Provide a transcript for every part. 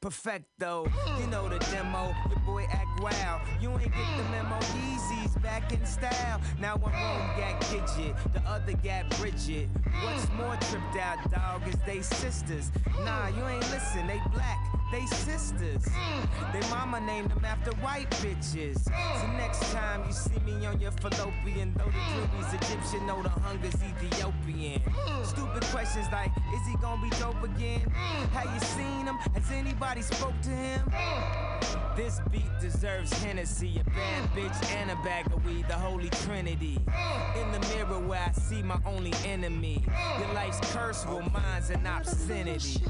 Perfecto. You know the demo. Your boy act wild. You ain't get the memo. Yeezys back in style. Now one room got Gidget, the other got Bridget. What's more tripped out, dog, is they sisters. Nah, you ain't listen. They black they sisters. They mama named them after white bitches. So next time you see me on your fallopian, though the jury's Egyptian, know the hunger's Ethiopian. Stupid questions like, is he gonna be dope again? Have you seen him? Has anybody spoke to him? This beat deserves Hennessy, a bad bitch and a bag of weed, the holy trinity. In the mirror where I see my only enemy. Your life's curse, well mine's an obscenity.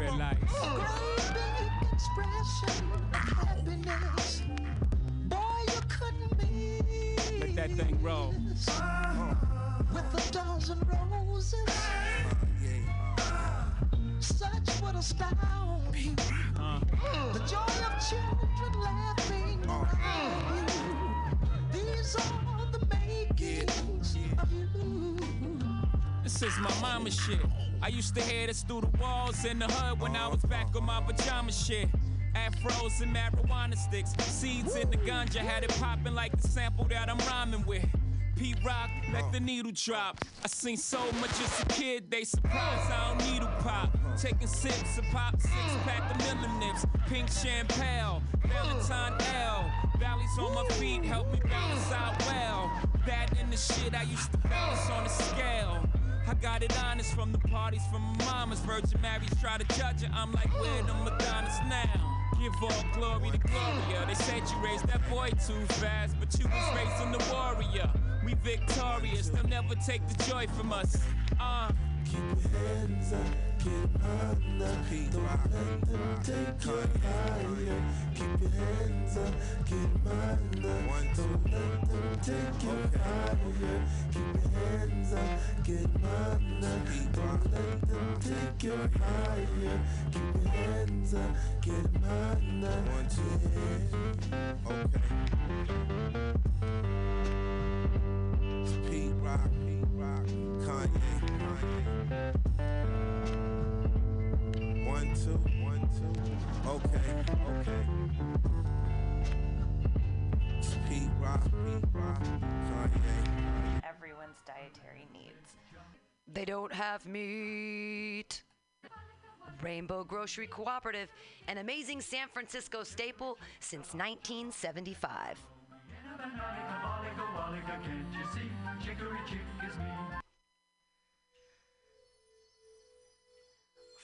Red lights. Let that thing roll. Uh-huh. With a roses. Uh, Such would astound me. Uh-huh. The joy of children laughing. Uh-huh. These are the makings of you. This is my mama shit. I used to hear this through the walls in the hood when I was back on my pajama shit. Afros and marijuana sticks, seeds in the ganja had it popping like the sample that I'm rhyming with. Pete Rock, let the needle drop. I seen so much as a kid, they surprised I don't needle pop. Taking sips of pop, six pack of Miller nips, pink champagne, Valentine L. Valleys on my feet help me balance out well. That and the shit I used to balance on the scale. I got it honest from the parties from my mama's Virgin Marys try to judge it. I'm like, where the Madonnas now? Give all glory to Gloria. They said you raised that boy too fast, but you was raising the warrior. We victorious, they'll never take the joy from us. Uh. Keep your hands up, get under. Don't let them take you higher. Keep your hands up, get under. Don't let them take you higher. Keep your hands up, get under. Don't let them take you higher. Keep your hands up, get under. One, two, Okay. Pete Rock, Pete Rock, Kanye, Kanye. One, two, one, two. Okay, okay. It's Pete Rock, Pete Rock, Kanye. everyone's dietary needs. They don't have meat. Rainbow Grocery Cooperative, an amazing San Francisco staple since 1975.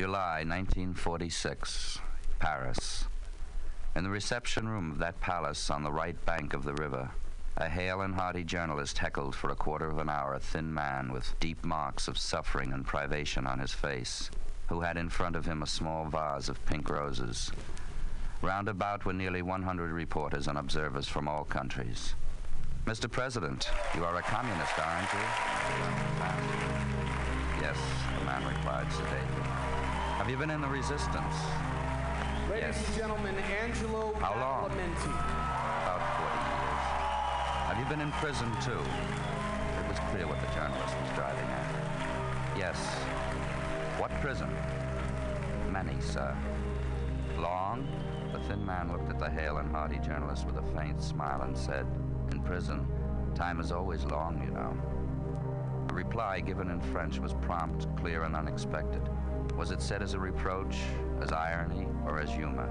July 1946, Paris. In the reception room of that palace on the right bank of the river, a hale and hearty journalist heckled for a quarter of an hour a thin man with deep marks of suffering and privation on his face, who had in front of him a small vase of pink roses. Round about were nearly 100 reporters and observers from all countries. Mr. President, you are a communist, aren't you? Yes, the man replied sedately. Have you been in the resistance? Ladies Yes. and gentlemen, Angelo How long? About 40 years. Have you been in prison, too? It was clear what the journalist was driving at. Yes. What prison? Many, sir. Long? The thin man looked at the hale and hearty journalist with a faint smile and said, In prison, time is always long, you know. The reply, given in French, was prompt, clear, and unexpected. Was it said as a reproach, as irony, or as humor?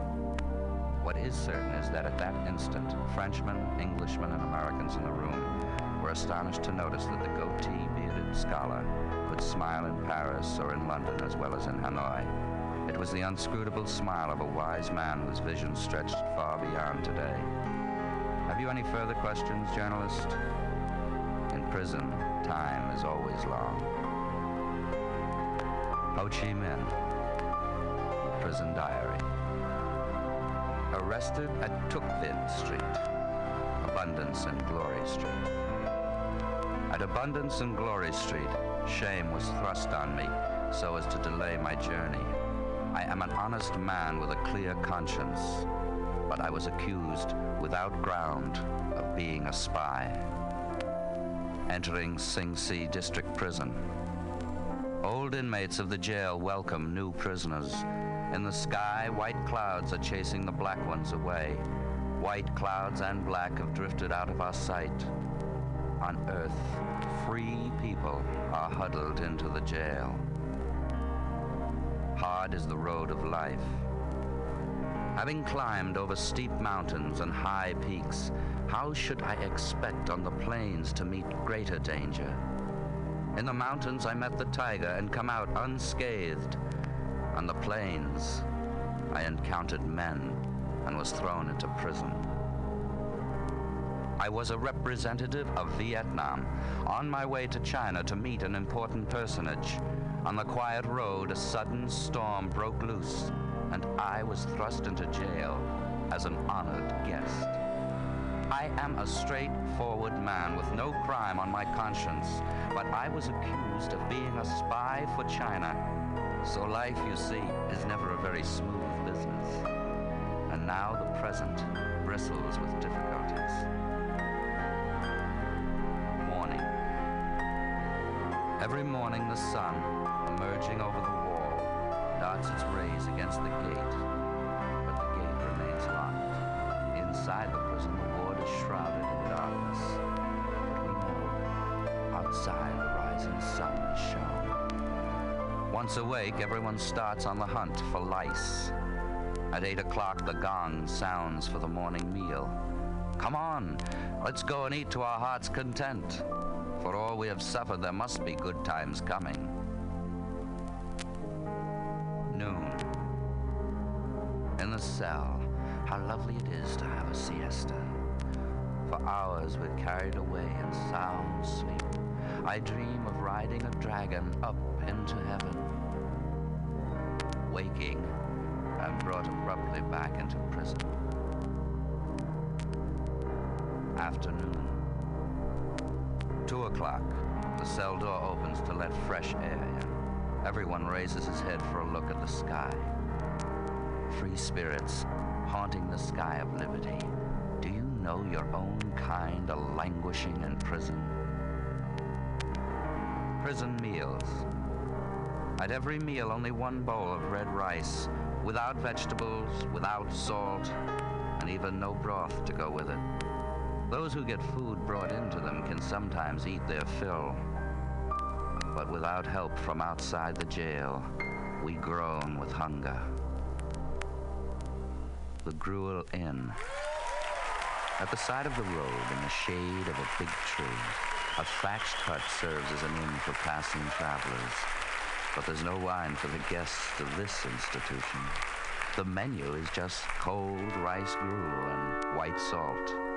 What is certain is that at that instant, Frenchmen, Englishmen, and Americans in the room were astonished to notice that the goatee bearded scholar could smile in Paris or in London as well as in Hanoi. It was the unscrutable smile of a wise man whose vision stretched far beyond today. Have you any further questions, journalist? In prison, time is always long. Ho Chi Minh, prison diary. Arrested at Tuc Vinh Street, Abundance and Glory Street. At Abundance and Glory Street, shame was thrust on me so as to delay my journey. I am an honest man with a clear conscience, but I was accused without ground of being a spy. Entering Sing Si District Prison. Inmates of the jail welcome new prisoners. In the sky, white clouds are chasing the black ones away. White clouds and black have drifted out of our sight. On earth, free people are huddled into the jail. Hard is the road of life. Having climbed over steep mountains and high peaks, how should I expect on the plains to meet greater danger? In the mountains, I met the tiger and come out unscathed. On the plains, I encountered men and was thrown into prison. I was a representative of Vietnam, on my way to China to meet an important personage. On the quiet road, a sudden storm broke loose, and I was thrust into jail as an honored guest. I am a straightforward man with no crime on my conscience, but I was accused of being a spy for China. So life, you see, is never a very smooth business. And now the present bristles with difficulties. Morning. Every morning the sun, emerging over the wall, darts its rays against the gate, Once awake, everyone starts on the hunt for lice. At eight o'clock, the gong sounds for the morning meal. Come on, let's go and eat to our heart's content. For all we have suffered, there must be good times coming. Noon. In the cell, how lovely it is to have a siesta. For hours we're carried away in sound sleep. I dream of riding a dragon up into heaven. Waking, I'm brought abruptly back into prison. Afternoon. Two o'clock. The cell door opens to let fresh air in. Everyone raises his head for a look at the sky. Free spirits haunting the sky of liberty. Do you know your own kind are languishing in prison? Prison meals. At every meal, only one bowl of red rice, without vegetables, without salt, and even no broth to go with it. Those who get food brought into them can sometimes eat their fill. But without help from outside the jail, we groan with hunger. The Gruel Inn. At the side of the road, in the shade of a big tree, a thatched hut serves as an inn for passing travelers. But there's no wine for the guests of this institution. The menu is just cold rice gruel and white salt.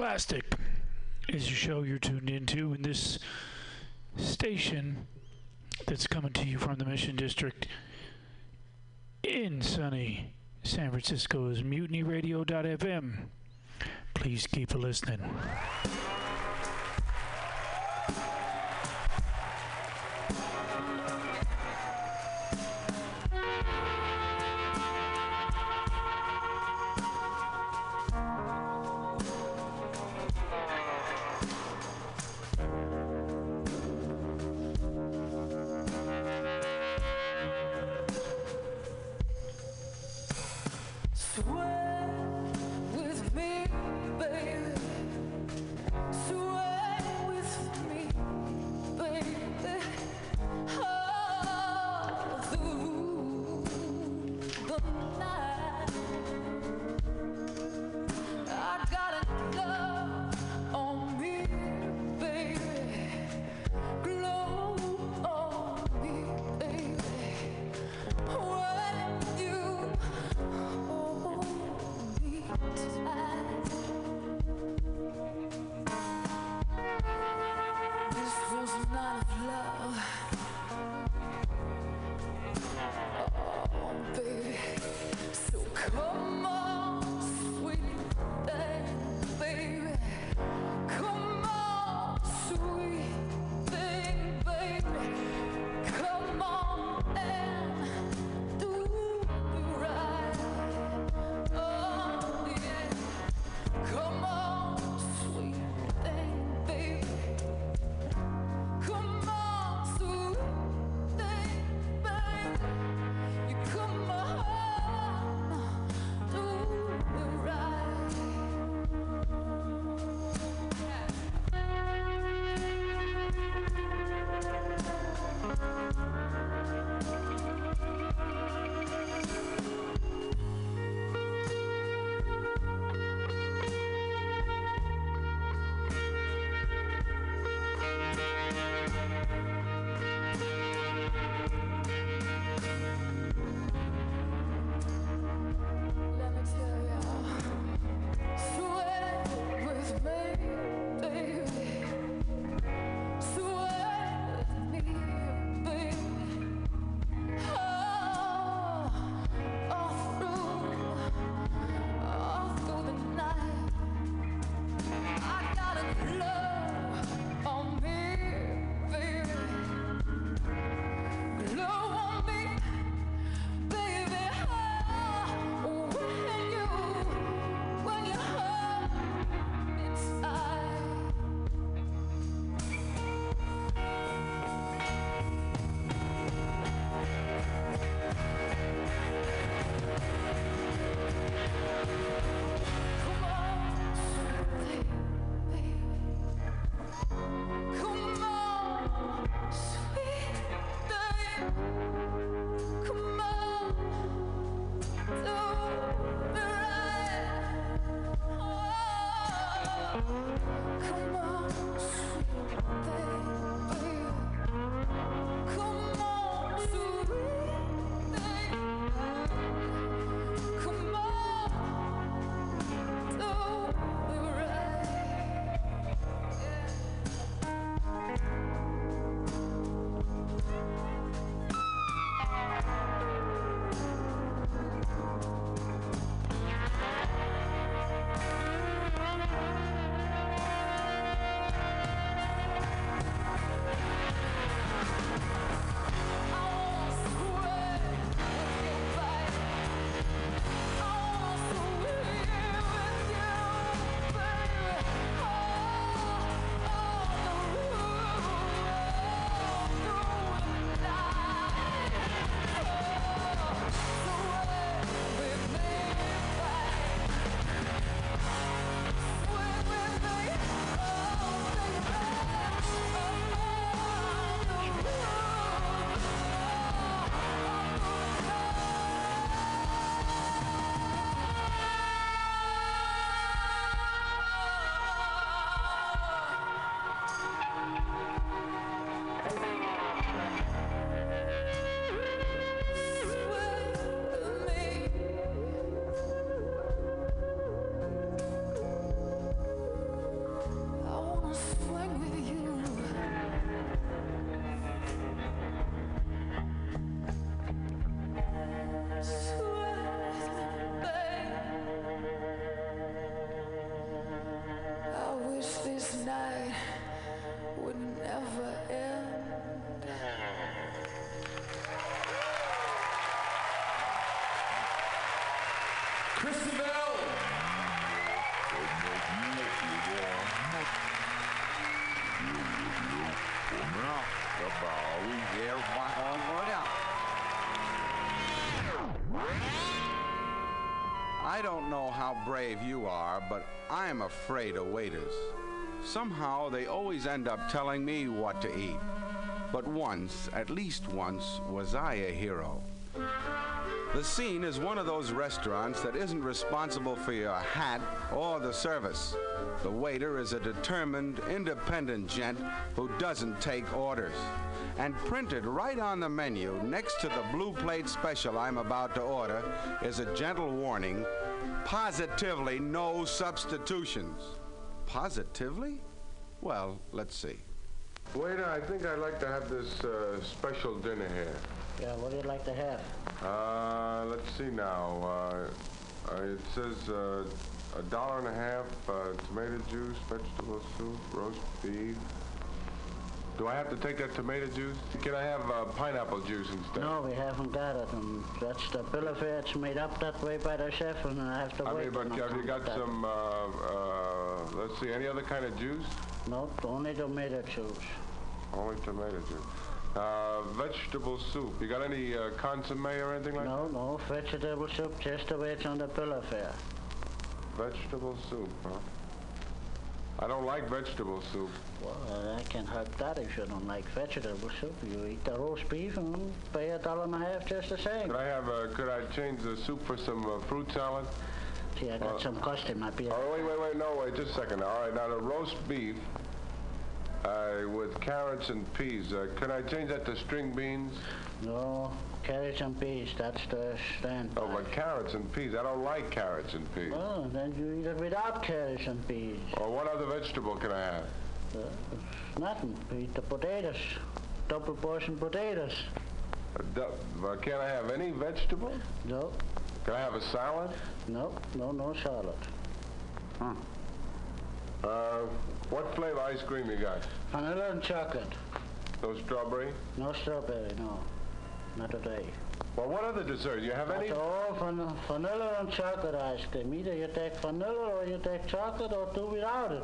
Plastic is your show you're tuned into in this station that's coming to you from the Mission District in sunny San Francisco's mutinyradio.fm. Please keep listening. Brave you are, but I'm afraid of waiters. Somehow they always end up telling me what to eat. But once, at least once, was I a hero. The scene is one of those restaurants that isn't responsible for your hat or the service. The waiter is a determined, independent gent who doesn't take orders. And printed right on the menu, next to the blue plate special I'm about to order, is a gentle warning positively no substitutions. Positively? Well, let's see. Waiter, I think I'd like to have this uh, special dinner here. Yeah, what do you like to have? Uh, let's see now. Uh, uh, it says uh, a dollar and a half, uh, tomato juice, vegetable soup, roast beef. Do I have to take that tomato juice? Can I have uh, pineapple juice instead? No, we haven't got it. And that's the bill of fare. It's made up that way by the chef, and I have to I wait. mean, but have you got some, uh, uh, let's see, any other kind of juice? No, only tomato juice. Only tomato juice. Uh, vegetable soup. You got any uh, consomme or anything like that? No, no, vegetable soup, just the way it's on the bill of fare. Vegetable soup, huh? I don't like vegetable soup. Well, I can't help that if you don't like vegetable soup. You eat the roast beef and pay a dollar and a half just the same. Could I have, uh, could I change the soup for some uh, fruit salad? See, I got Uh, some custom. Might be Oh, wait, wait, wait, no, wait, just a second. All right, now the roast beef uh, with carrots and peas. Uh, can I change that to string beans? No, carrots and peas. That's the stand. Oh, but carrots and peas. I don't like carrots and peas. Oh, then you eat it without carrots and peas. Or what other vegetable can I have? Uh, nothing. You eat the potatoes. Double portion potatoes. Uh, uh, can I have any vegetable? No. Can I have a salad? No, no, no salad. Hmm. Uh, what flavor ice cream you got? Vanilla and chocolate. No strawberry? No strawberry, no. Not today. Well, what other dessert? Do you have any? That's all van- vanilla and chocolate ice cream. Either you take vanilla or you take chocolate or do without it.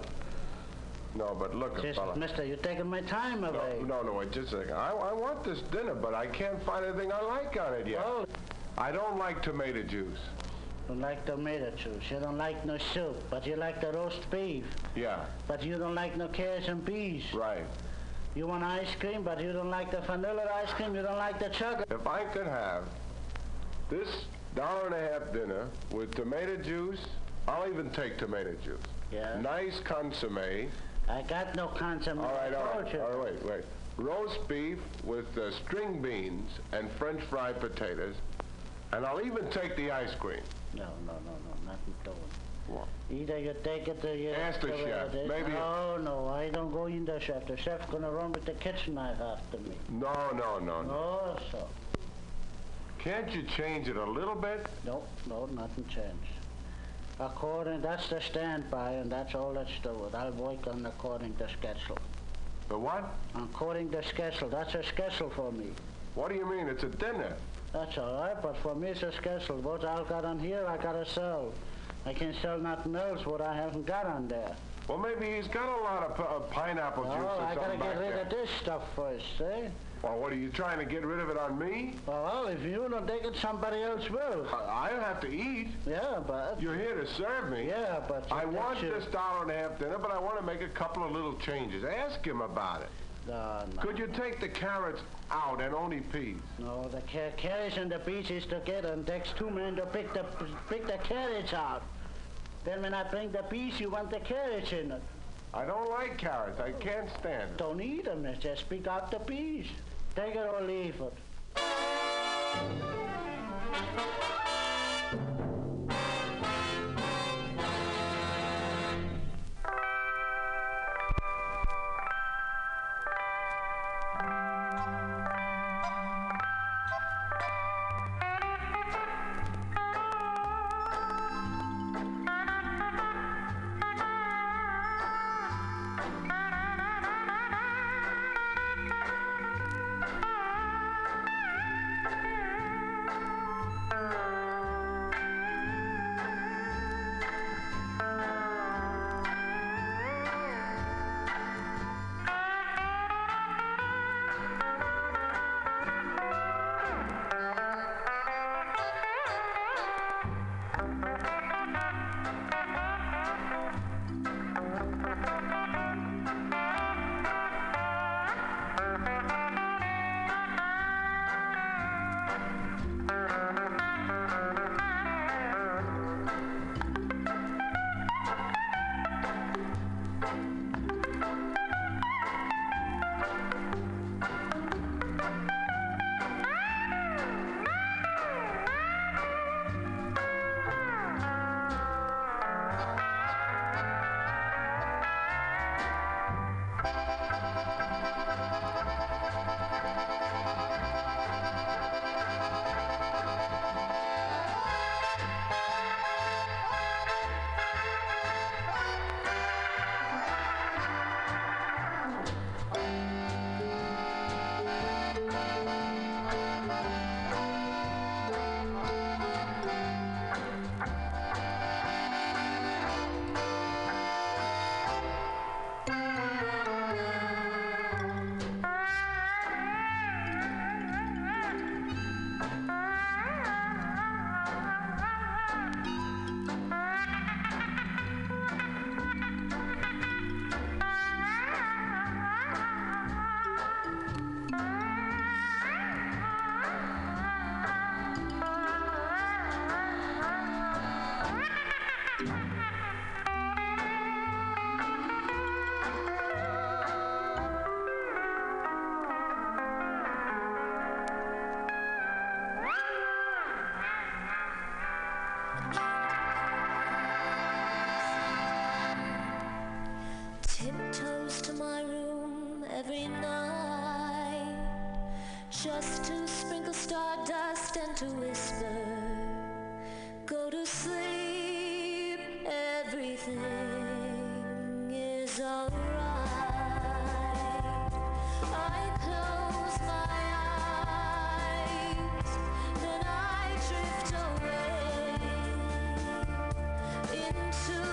No, but look, Just, fella. mister, you're taking my time away. No, no, wait, just a second. I, I want this dinner, but I can't find anything I like on it yet. Oh. I don't like tomato juice. don't like tomato juice. You don't like no soup, but you like the roast beef. Yeah, But you don't like no carrots and peas. right. You want ice cream, but you don't like the vanilla ice cream. You don't like the chocolate. If I could have this dollar and a half dinner with tomato juice, I'll even take tomato juice. Yeah. Nice consomme. I got no consomme. All right, all right, all right, wait, wait. Roast beef with uh, string beans and French fried potatoes, and I'll even take the ice cream. No, no, no, no, nothing doing. What? Either you take it or you... Ask the chef. it. Maybe- No, no, I don't go in the chef. The chef's gonna run with the kitchen knife after me. No, no, no, no. Oh, so. Can't you change it a little bit? No, no, nothing changed. According, that's the standby, and that's all let's do it. I'll work on according to schedule. The what? According to schedule. That's a schedule for me. What do you mean? It's a dinner. That's all right, but for me it's a schedule. What I've got on here, I gotta sell. I can sell nothing else what I haven't got on there. Well, maybe he's got a lot of p- uh, pineapple juice Oh, or I gotta get rid there. of this stuff first, eh? Well, what are you trying to get rid of it on me? Well, if you don't take it, somebody else will. I don't have to eat. Yeah, but... You're here to serve me. Yeah, but... I want you- this dollar and a half dinner, but I want to make a couple of little changes. Ask him about it. No, no. Could you take the carrots out and only peas? No, the ca- carrots and the peas is together, and takes two men to pick the pick the carrots out. Then when I bring the peas, you want the carrots in it. I don't like carrots. I can't stand it. Don't eat them. Just pick out the peas. Take it or leave it. Away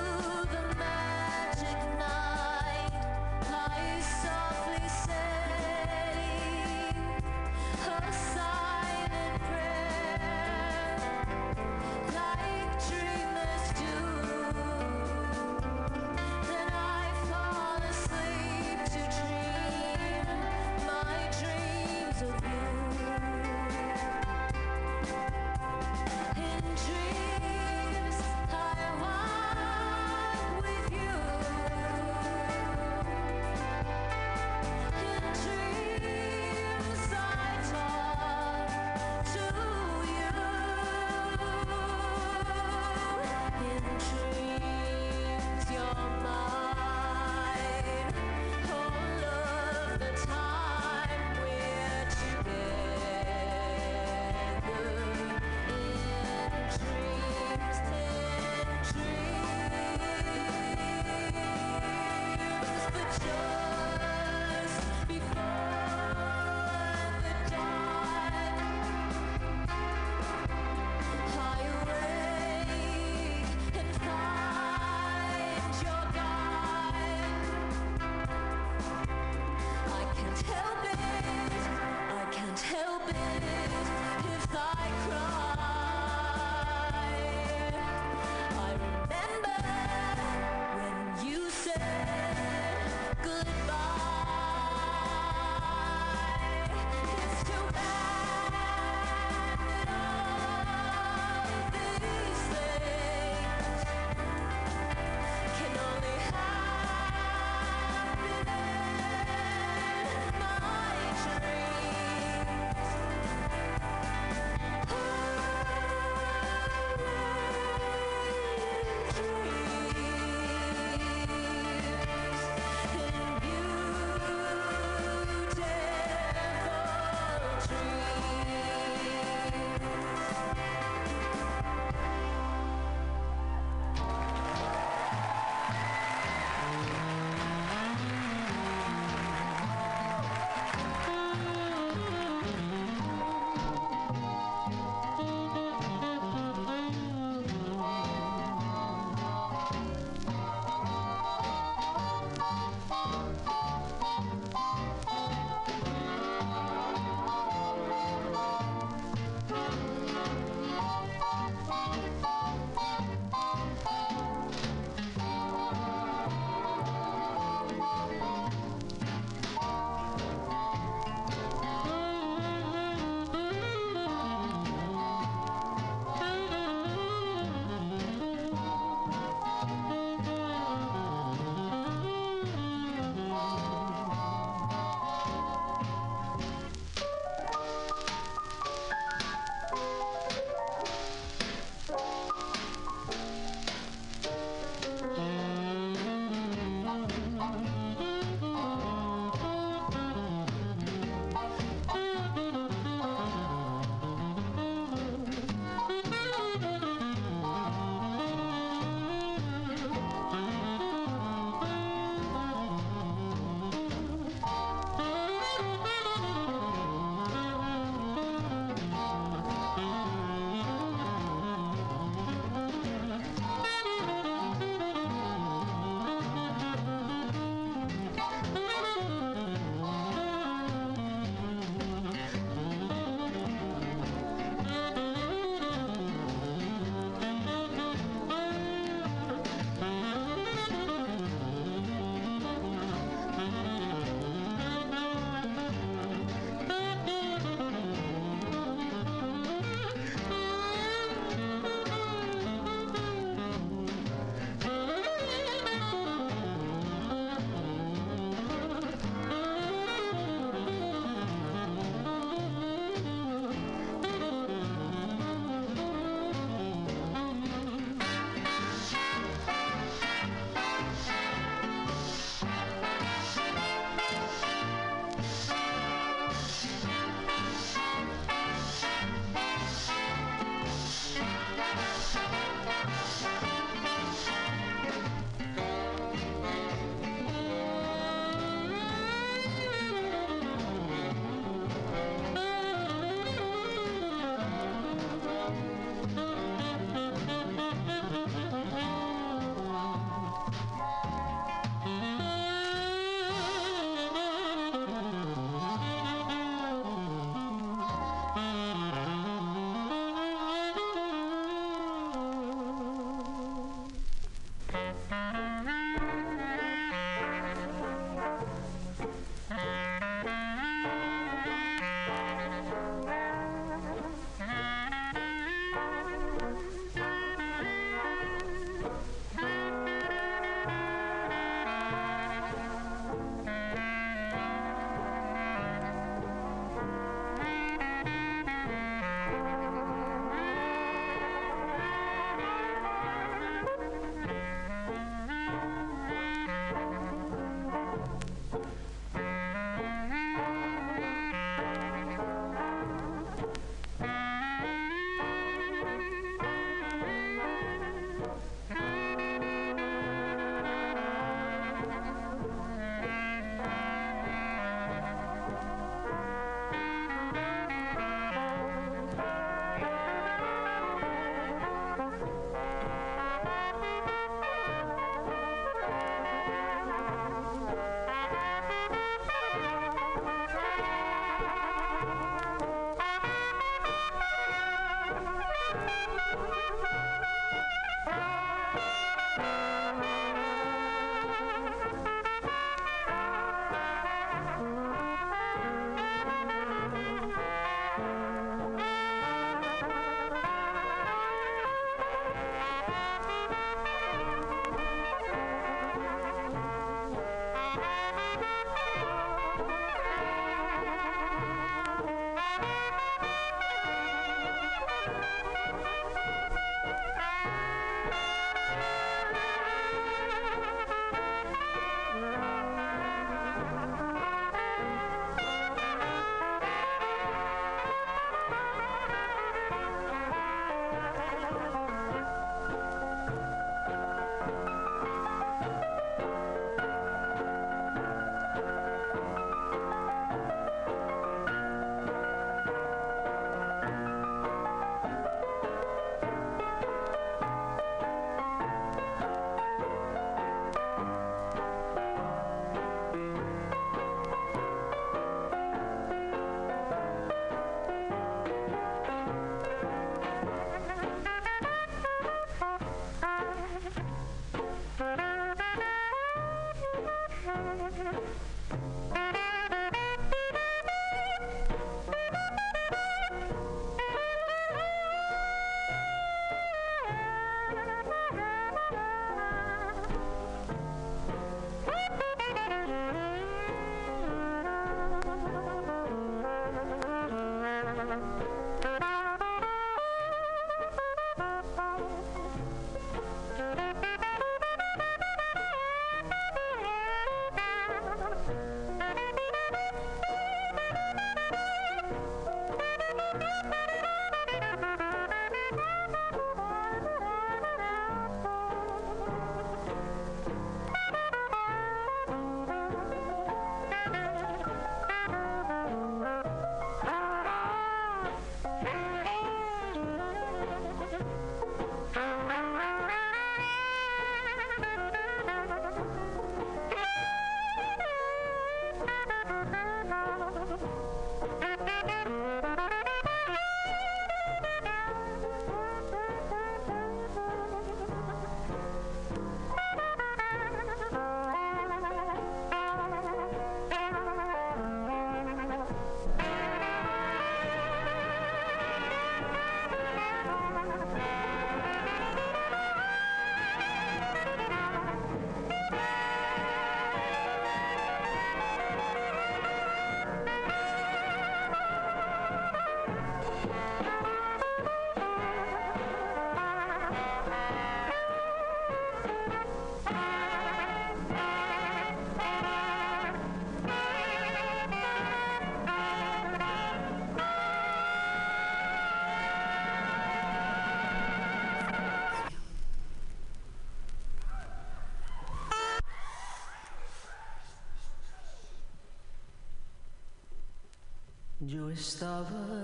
Eu estava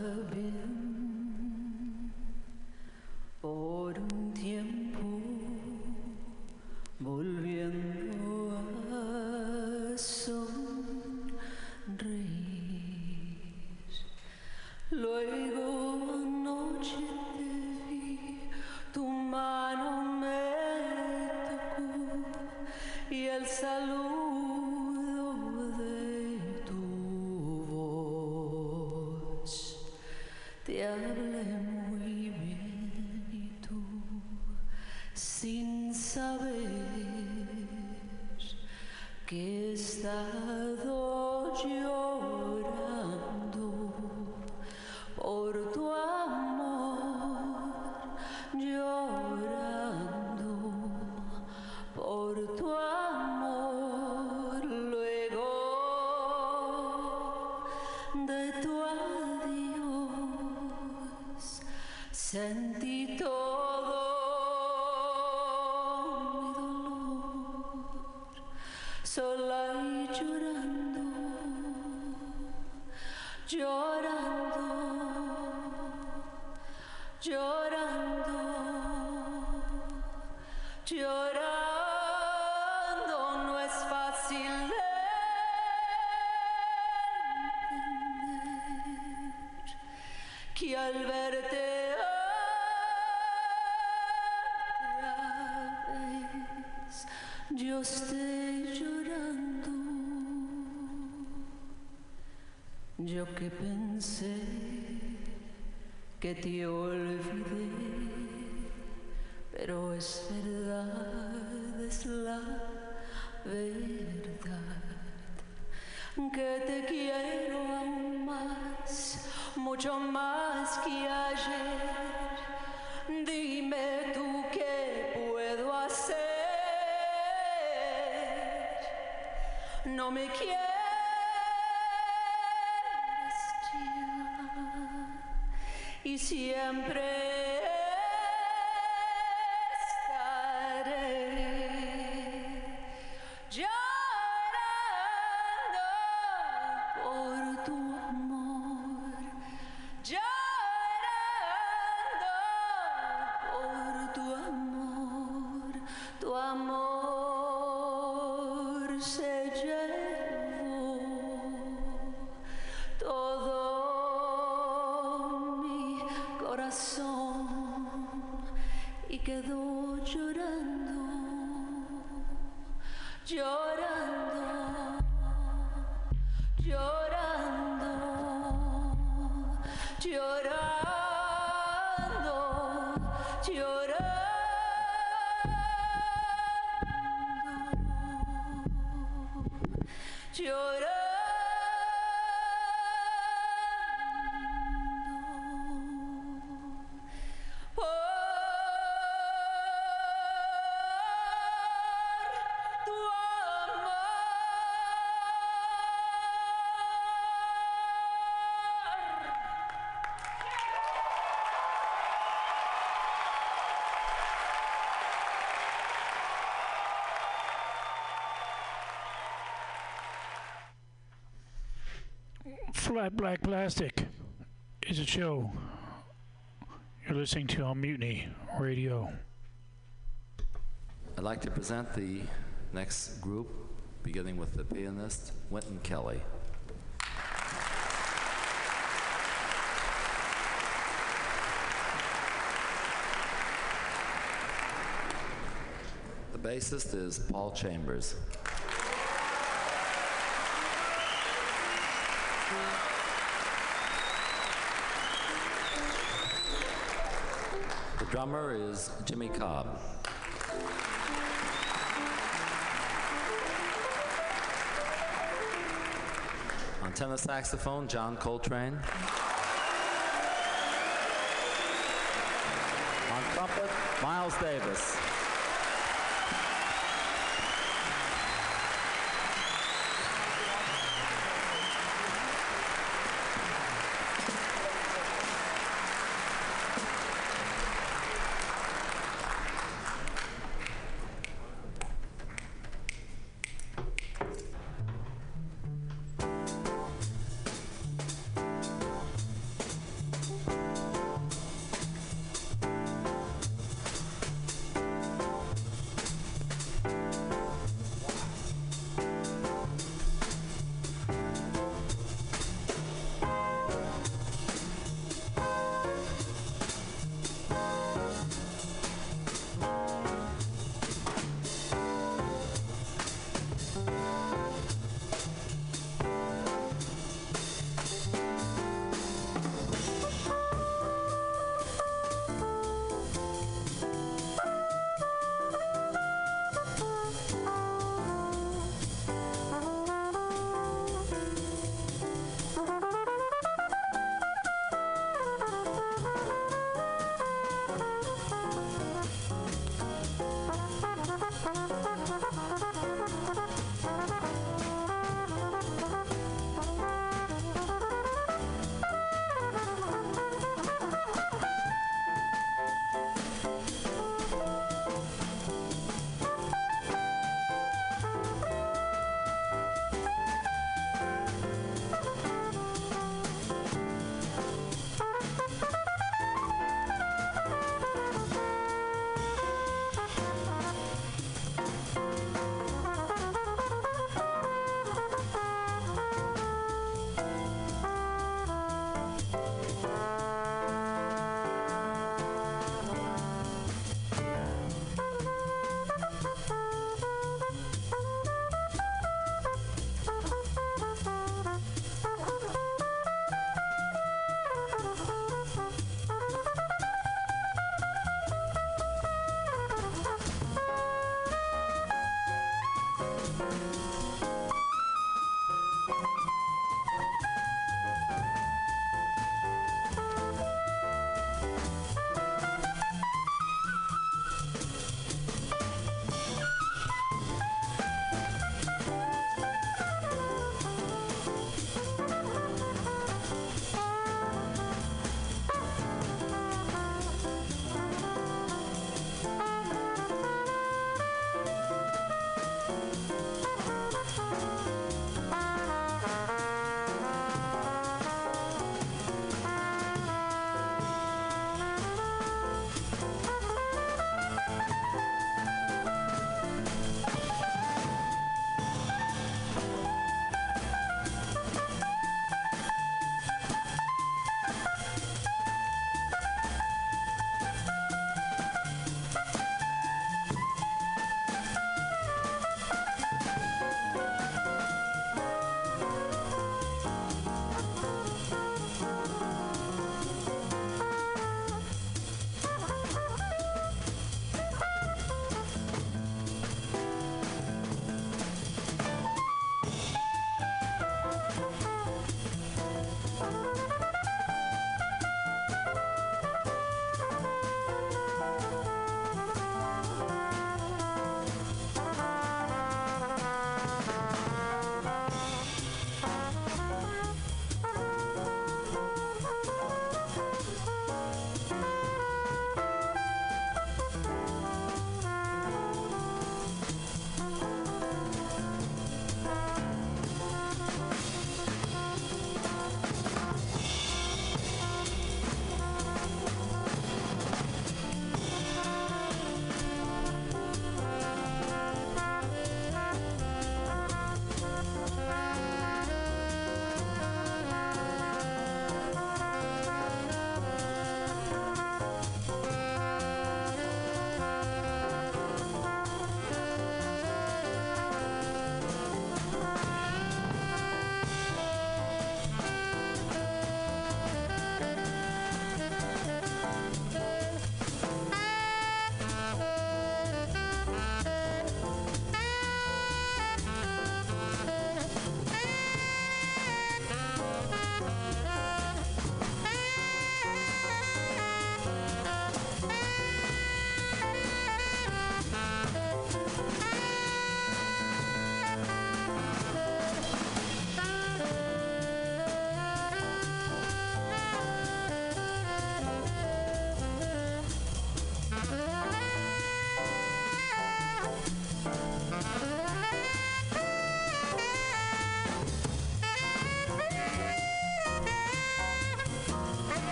Flat Black Plastic is a show you're listening to on Mutiny Radio. I'd like to present the next group, beginning with the pianist Wynton Kelly. The bassist is Paul Chambers. Drummer is Jimmy Cobb. On tenor saxophone, John Coltrane. On trumpet, Miles Davis.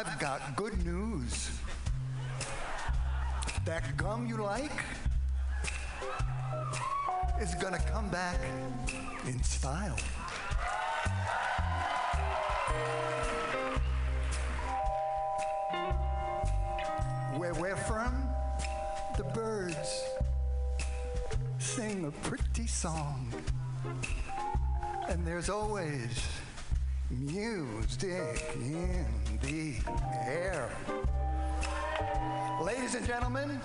I've got good news. That gum you like is gonna come back in style. Gentlemen,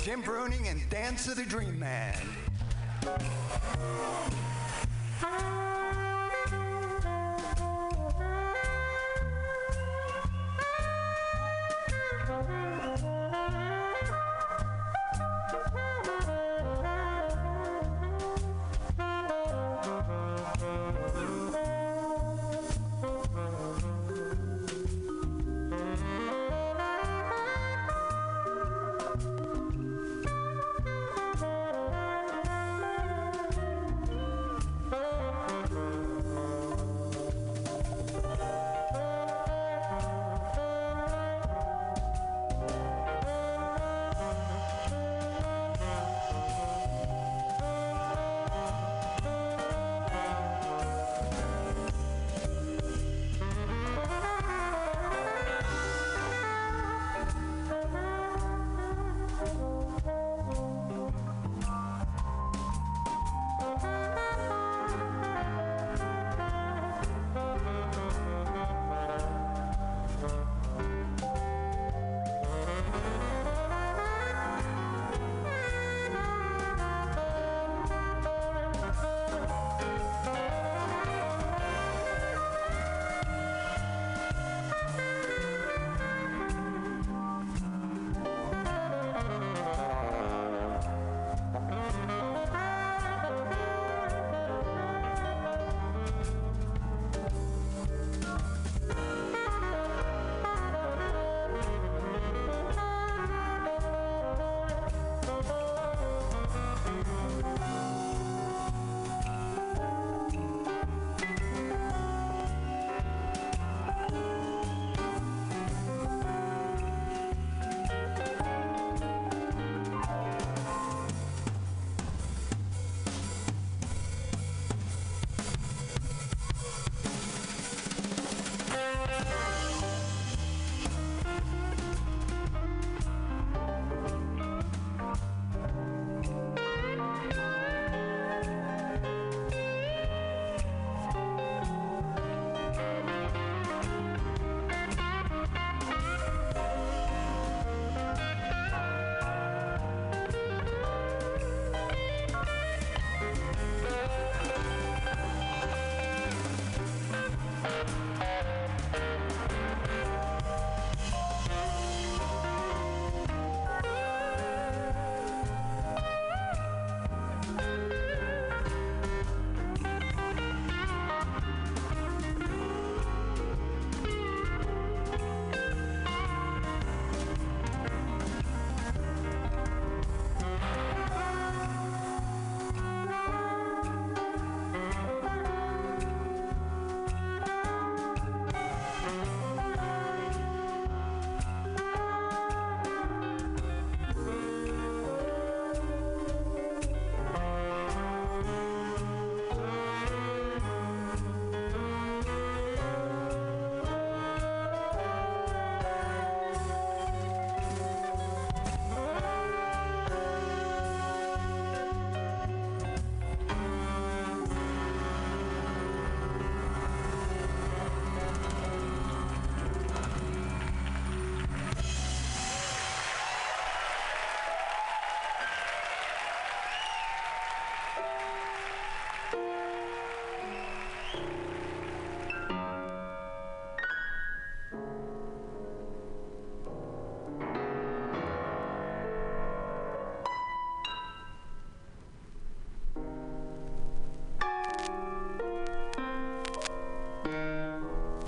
Jim Bruning and Dance of the Dream Man.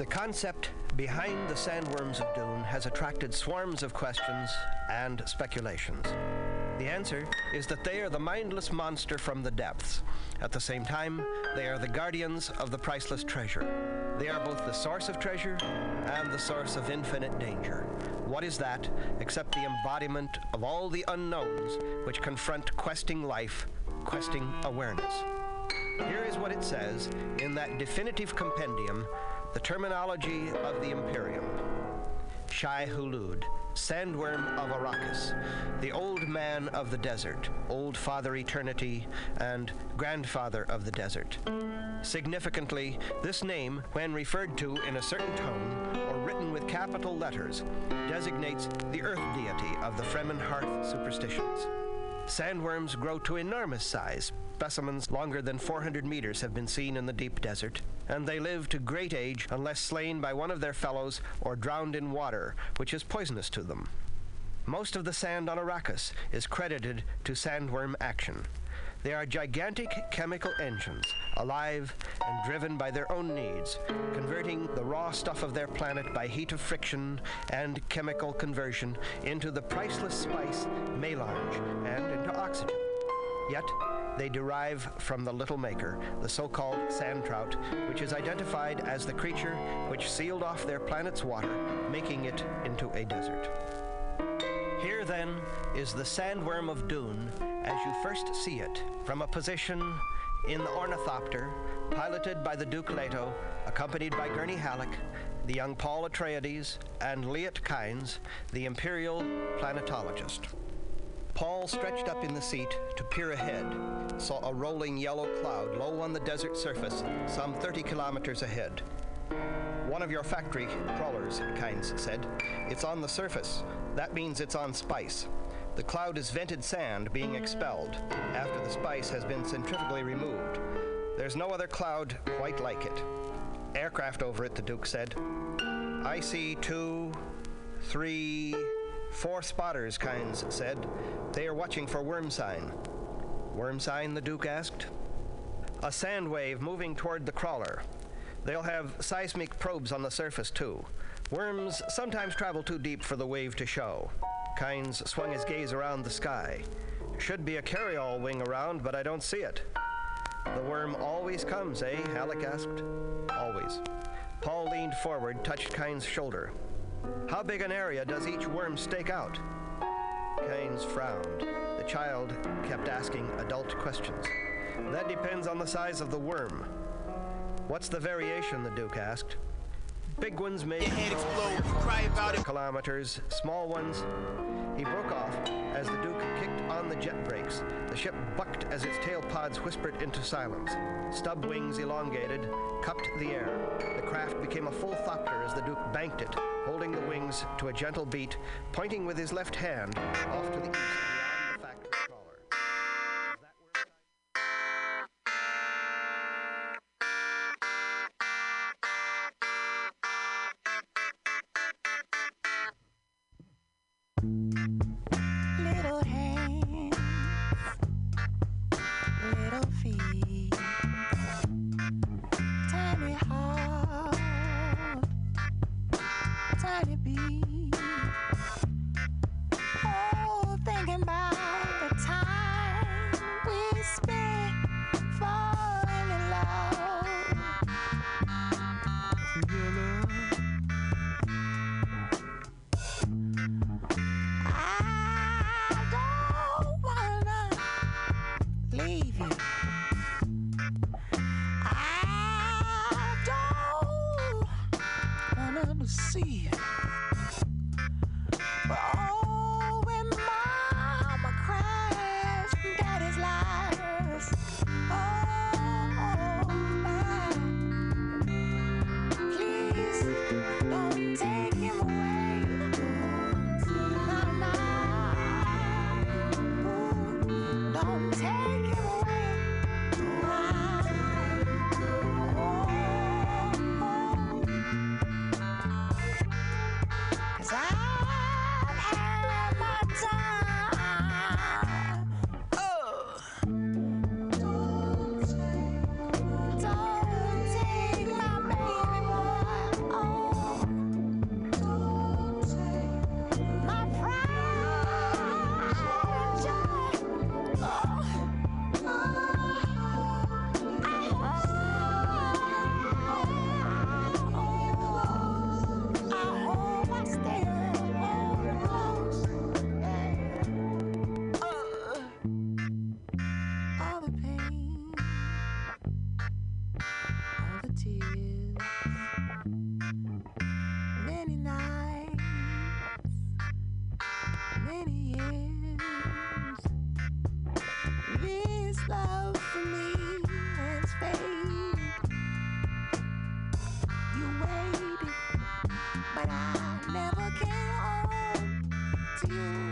The concept behind the Sandworms of Dune has attracted swarms of questions and speculations. The answer is that they are the mindless monster from the depths. At the same time, they are the guardians of the priceless treasure. They are both the source of treasure and the source of infinite danger. What is that except the embodiment of all the unknowns which confront questing life, questing awareness? Here is what it says in that definitive compendium, the terminology of the Imperium. Shai Hulud, sandworm of Arrakis, the old man of the desert, old father eternity, and grandfather of the desert. Significantly, this name, when referred to in a certain tone or written with capital letters, designates the earth deity of the Fremen hearth superstitions. Sandworms grow to enormous size. Specimens longer than 400 meters have been seen in the deep desert, and they live to great age unless slain by one of their fellows or drowned in water, which is poisonous to them. Most of the sand on Arrakis is credited to sandworm action. They are gigantic chemical engines, alive and driven by their own needs, converting the raw stuff of their planet by heat of friction and chemical conversion into the priceless spice melange and into oxygen. Yet, they derive from the little maker, the so called sand trout, which is identified as the creature which sealed off their planet's water, making it into a desert. Here, then, is the sandworm of Dune as you first see it from a position in the ornithopter, piloted by the Duke Leto, accompanied by Gurney Halleck, the young Paul Atreides, and Liet Kynes, the imperial planetologist. Paul stretched up in the seat to peer ahead, saw a rolling yellow cloud low on the desert surface, some 30 kilometers ahead. One of your factory crawlers, Kynes said. It's on the surface. That means it's on spice. The cloud is vented sand being expelled after the spice has been centrifugally removed. There's no other cloud quite like it. Aircraft over it, the Duke said. I see two, three, four spotters, Kynes said. They are watching for worm sign. Worm sign, the Duke asked. A sand wave moving toward the crawler. They'll have seismic probes on the surface, too. Worms sometimes travel too deep for the wave to show. Kynes swung his gaze around the sky. Should be a carryall wing around, but I don't see it. The worm always comes, eh? Halleck asked. Always. Paul leaned forward, touched Kynes' shoulder. How big an area does each worm stake out? Kynes frowned. The child kept asking adult questions. That depends on the size of the worm. What's the variation? the Duke asked. Big ones may explode, cry about it. kilometers. Small ones. He broke off as the Duke kicked on the jet brakes. The ship bucked as its tail pods whispered into silence. Stub wings elongated, cupped the air. The craft became a full thopter as the Duke banked it, holding the wings to a gentle beat, pointing with his left hand off to the east you.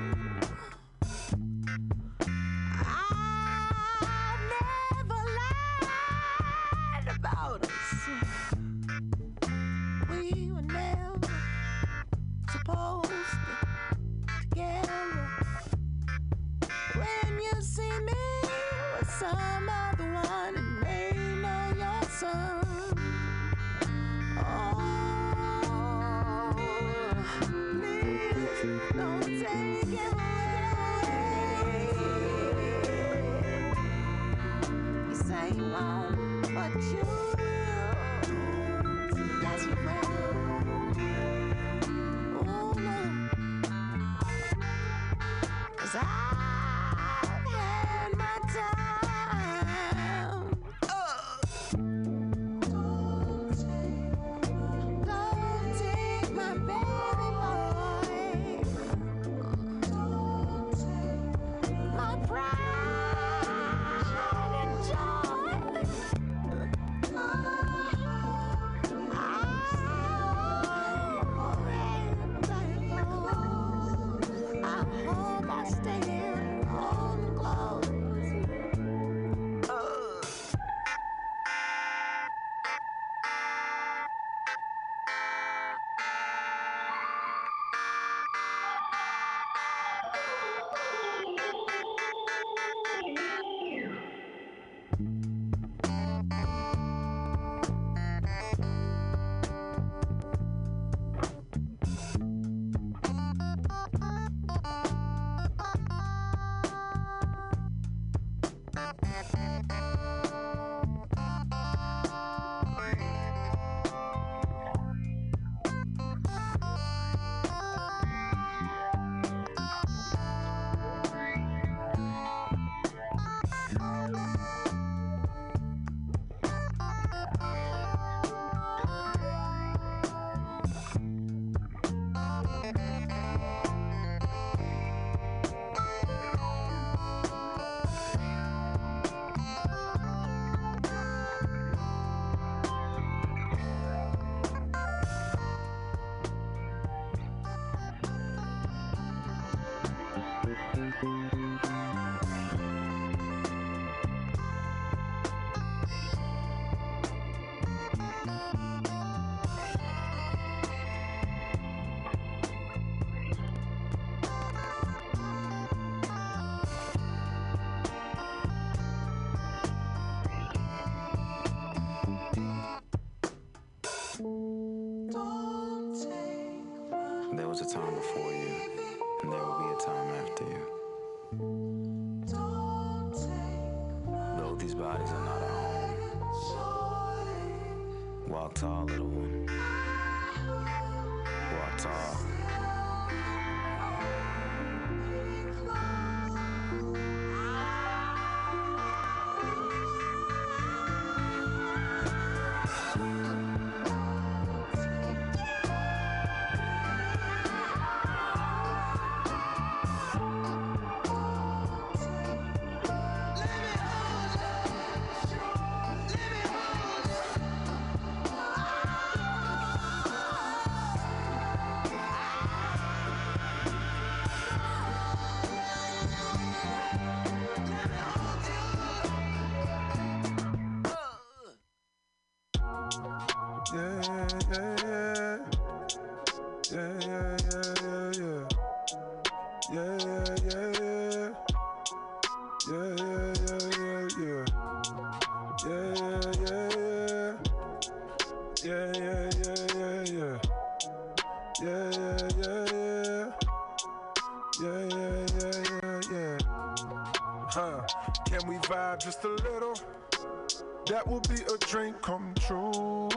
That would be a dream come true.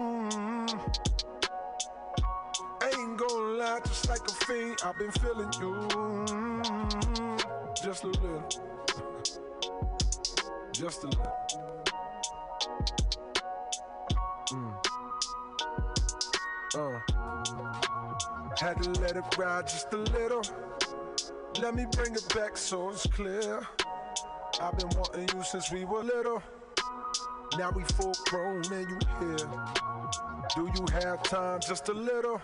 Ain't gonna lie, just like a fiend, I've been feeling you. Just a little. Just a little. Mm. Uh. Had to let it ride just a little. Let me bring it back so it's clear. I've been wanting you since we were little. Now we full grown and you here. Do you have time just a little?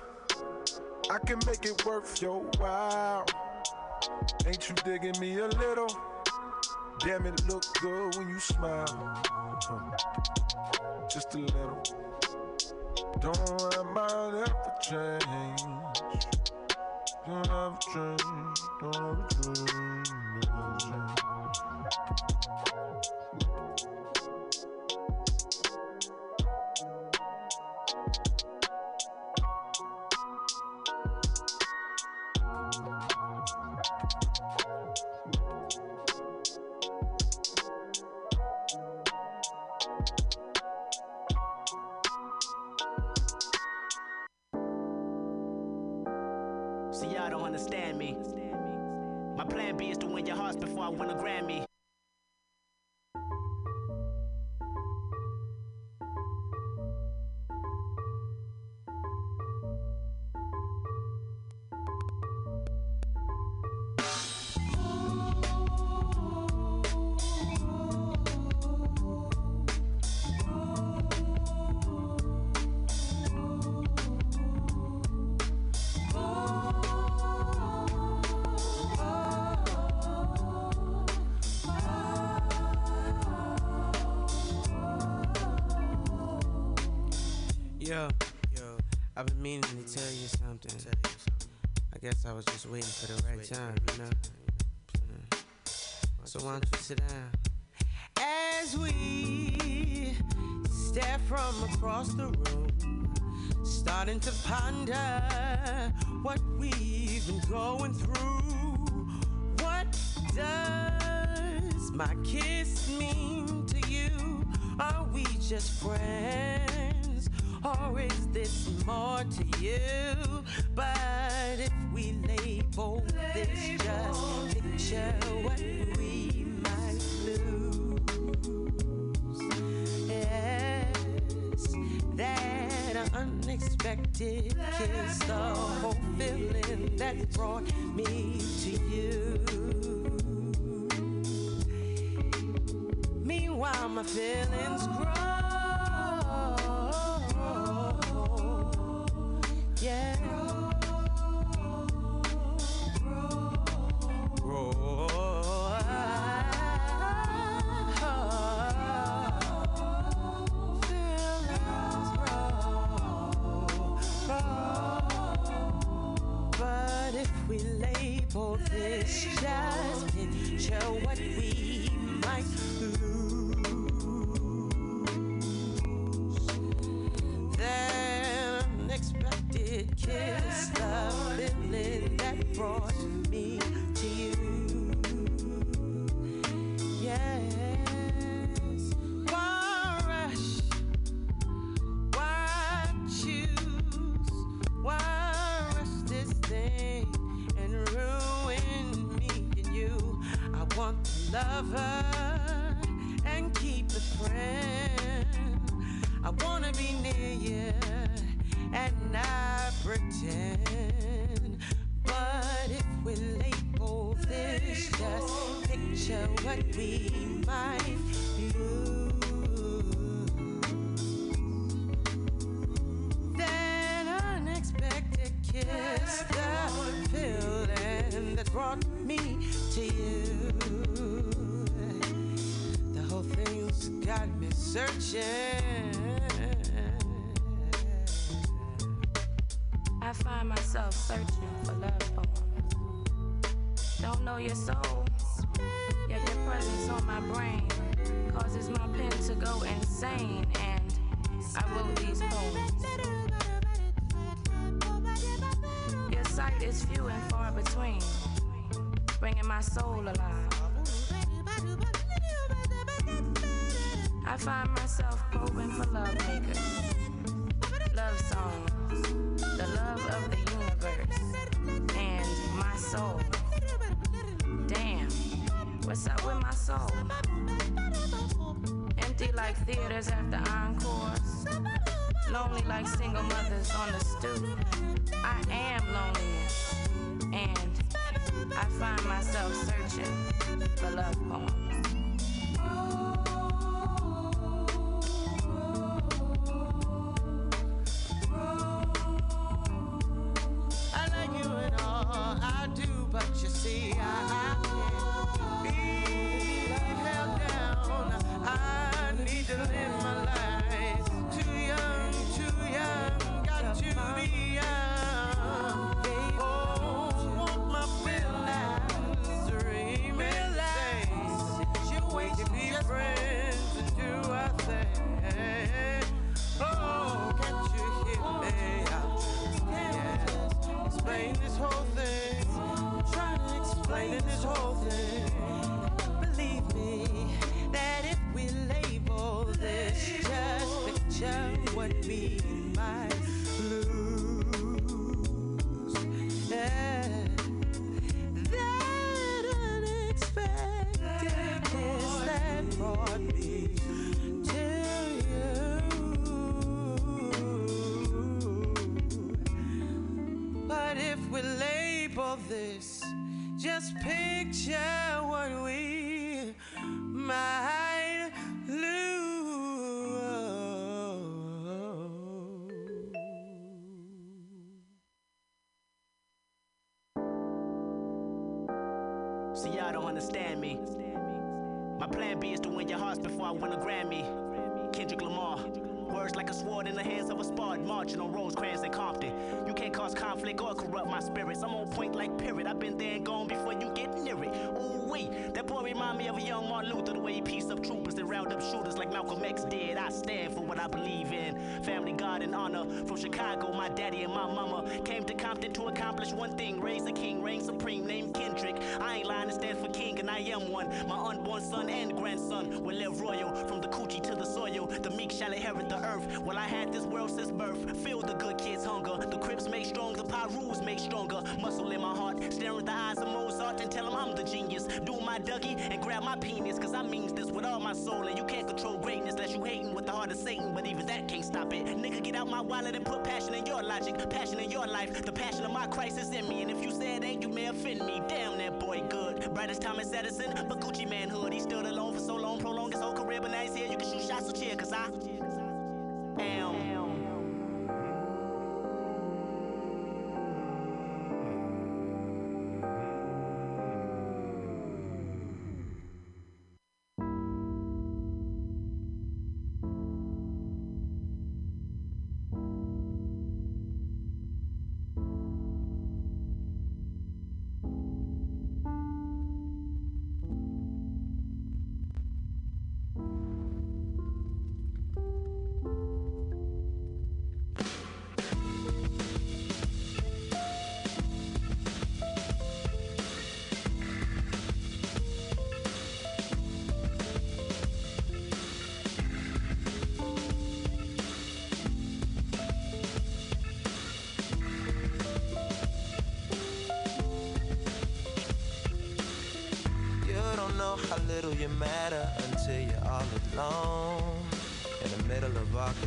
I can make it worth your while. Ain't you digging me a little? Damn it, look good when you smile. Just a little. Don't I might ever change. Don't ever change. Don't ever change. Never change. waiting for the right time, you know. So why don't you sit down? As we stare from across the room, starting to ponder what we've been going through unexpected kiss, the whole feeling that brought me to you. Meanwhile, my feelings. See, y'all don't understand me. My plan B is to win your hearts before I win a Grammy. Kendrick Lamar. Words like a sword in the hands of a spard, marching on Rosecrans and Compton. You can't cause conflict or corrupt my spirits. I'm on point like Pirate. I've been there and gone before you get near it. Ooh, wait. That boy remind me of a young Martin Luther, the way he pieced up troopers and round up shooters like Malcolm X did. I stand for what I believe in. Family, God, and honor. From Chicago, my daddy and my mama came to Compton to accomplish one thing raise a king, reign supreme, named Kendrick. I ain't lying, it stands for king, and I am one. My unborn son and grandson will live royal. From the coochie to the soil, the meek shall inherit the earth. Well, I had this world since birth. Feel the good kids' hunger. The Crips make strong, the Pirus make stronger. Muscle in my heart, staring with the eyes of Mozart and tell him I'm the genius. Do my Dougie and grab my penis, cause I means this with all my soul. And you can't control greatness unless you hating with the heart of Satan, but even that can't stop it. Nigga, get out my wallet and put passion in your logic, passion in your life. The passion of my Christ is in me, and if you say it ain't, you may offend me. Damn, that boy good. Bright as Thomas Edison, but Gucci manhood. He stood alone for so long, prolonged his whole career, but now he's here. You can shoot shots, so cheer, cause I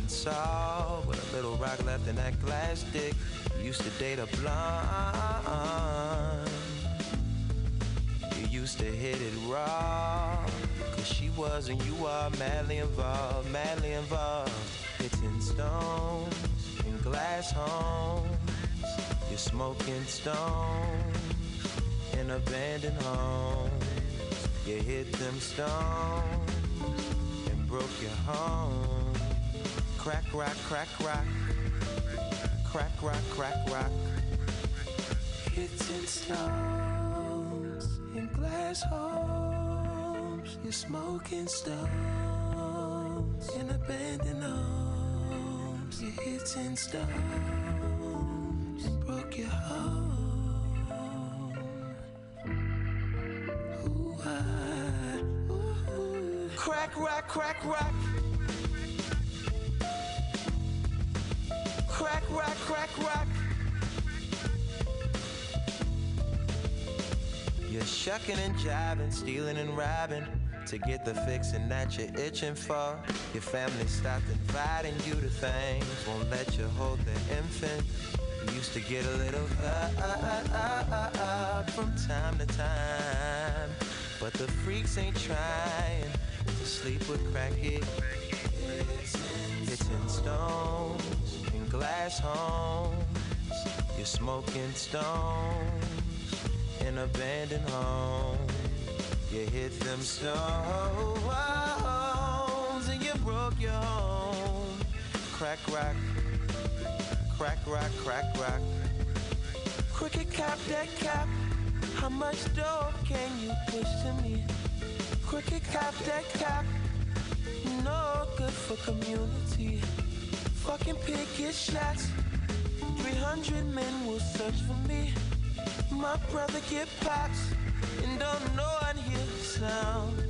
Arkansas, with a little rock left in that glass dick. Used to date a blonde. You used to hit it raw. Cause she was and you are madly involved, madly involved. Hitting stones in glass homes. You're smoking stones in abandoned homes. You hit them stones and broke your home. Crack, rock, crack, rock. Crack, rock, crack, rock. Hitting stones in glass homes. You're smoking stones in abandoned homes. You're hitting stones and broke your home. Ah, ooh. Crack, rock, crack, rock. Shucking and jiving, stealing and robbing to get the fixing that you're itching for. Your family stopped inviting you to things, won't let you hold the infant. You used to get a little uh, uh, uh, uh, from time to time, but the freaks ain't trying to sleep with crackhead. Hitting stones in glass homes. You're smoking stones in abandoned homes. You hit them stones and you broke your home. Crack rock, crack rock, crack rock. Cricket cap that cap. How much dope can you push to me? Cricket cap that cap. No good for community. Fucking picket shots. 300 men will search for me. My brother get pops and don't know I'd hear the sound.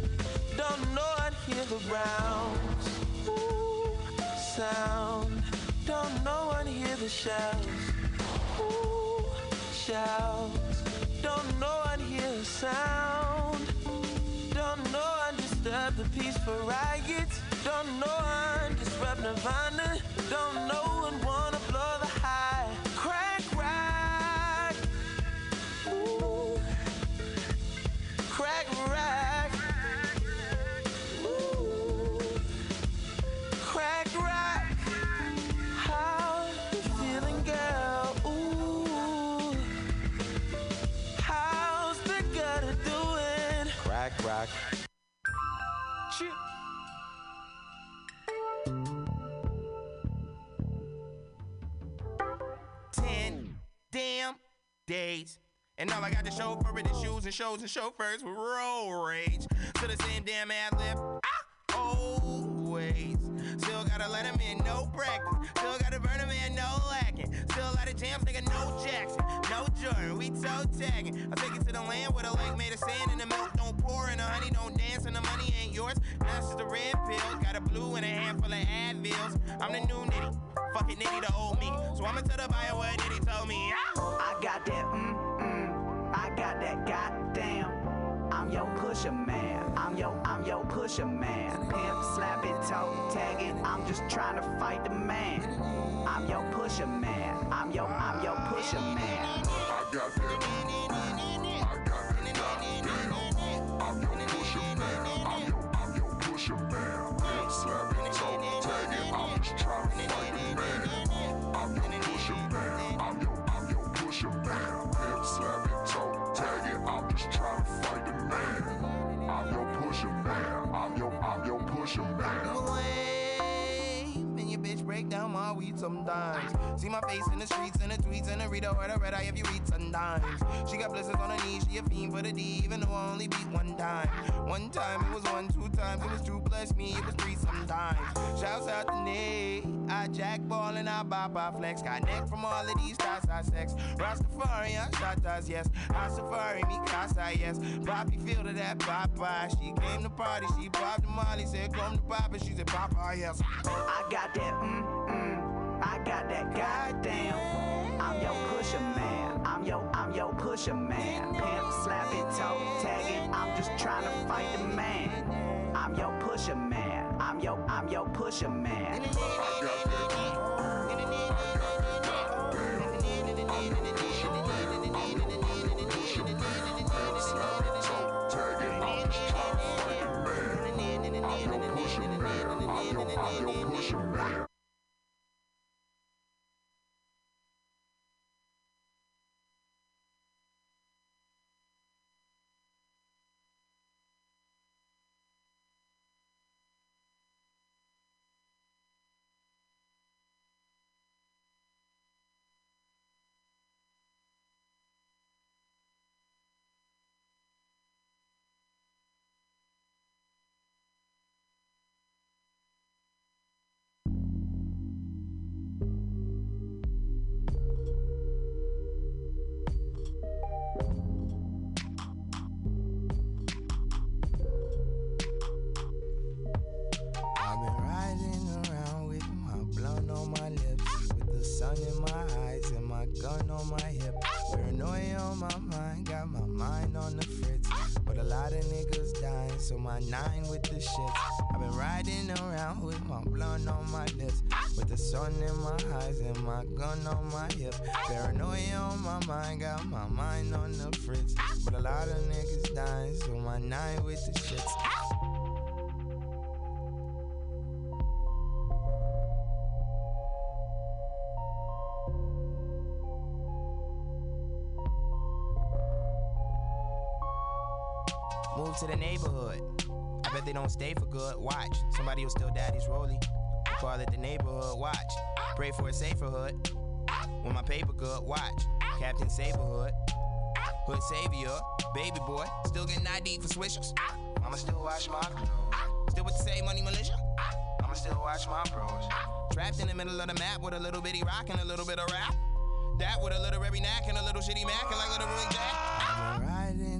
Don't know I'd hear the rounds. Ooh, sound. Don't know I'd hear the shouts. Ooh, shouts. Don't know I'd hear the sound. Don't know I disturb the peaceful riots. Don't know I disrupt Nirvana. Don't know and wanna days. And all I got to show for it is shoes and shows and chauffeurs with road rage. To the same damn ad lib. Ah, always. Still gotta let him in, no practice. Still gotta burn him in, no Still a lot of jams, nigga, no Jackson. No Jordan, we toe tagging. I take it to the land where the lake made of sand and the milk don't pour and the honey don't dance and the money ain't yours. Now it's just a red pill. Got a blue and a handful of Advils. I'm the new nitty. Fuck it, nitty, the old me. So I'ma tell the buyer what nitty told me. I got that, mm, mm. I got that goddamn. I'm your pusher man. I'm your, I'm your pusher man. Pimp, slapping, toe, tagging. I'm just trying to fight the man. I'm your pusher man. I'm your, I'm your pusher man. I got that. I got that goddamn. I'm your pusher man. I'm your, I'm your pusher man. Pimp slapping, toe tagging. I'm just trying to fight the man. I'm your pusher man. I'm your break down my weed sometimes. See my face in the streets in the tweets and the reader or the red eye if you read sometimes. She got blisters on her knees, she a fiend for the D, even though I only beat one time. One time it was one, two times it was two plus me, it was three sometimes. Shouts out to Nate, I jack ball and I bop, I flex. Got neck from all of these thoughts I sex. Rastafari, I shot us, yes. I safari, me casa, yes. Poppy feel to that Papa. She came to party, she popped the Molly, said come to Papa, she said Papa, yes. I got that, mm, mm. I got that goddamn. I'm your pusher man. I'm your, I'm your pusher man. Pimp, slap slapping, toe, tagging. I'm just trying to fight the man. I'm your pusher man. I'm your, I'm your pusher man. I got that. I've shits. I've been riding around with my blunt on my lips, with the sun in my eyes and my gun on my hip. Paranoia on my mind, got my mind on the fritz. But a lot of niggas dying, so my night with the shits. Move to the neighborhood. I bet they don't stay for good. Watch, somebody will steal daddy's rollie. Call it the neighborhood. Watch, pray for a safer hood. When my paper good, watch, Captain Saberhood. Hood savior, baby boy, still getting ID for swishers. I'ma still watch my. Still with the same money militia. I'ma still watch my pros. Trapped in the middle of the map with a little bitty rock and a little bit of rap. That with a literary knack and a little shitty mac and like little Willie Jack. Riding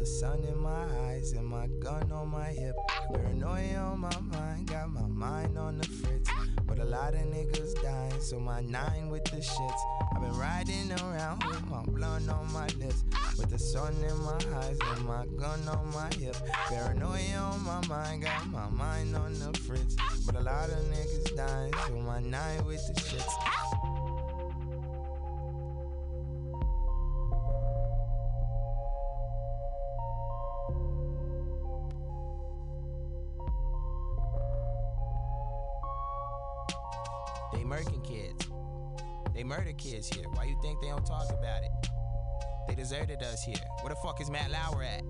the sun in my eyes and my gun on my hip. Paranoia on my mind, got my mind on the fritz. But a lot of niggas dying, so my nine with the shits. I've been riding around with my blunt on my lips, with the sun in my eyes and my gun on my hip. Paranoia on my mind, got my mind on the fritz. But a lot of niggas dying, so my nine with the shits. They murking kids. They murder kids here. Why you think they don't talk about it? They deserted us here. Where the fuck is Matt Lauer at?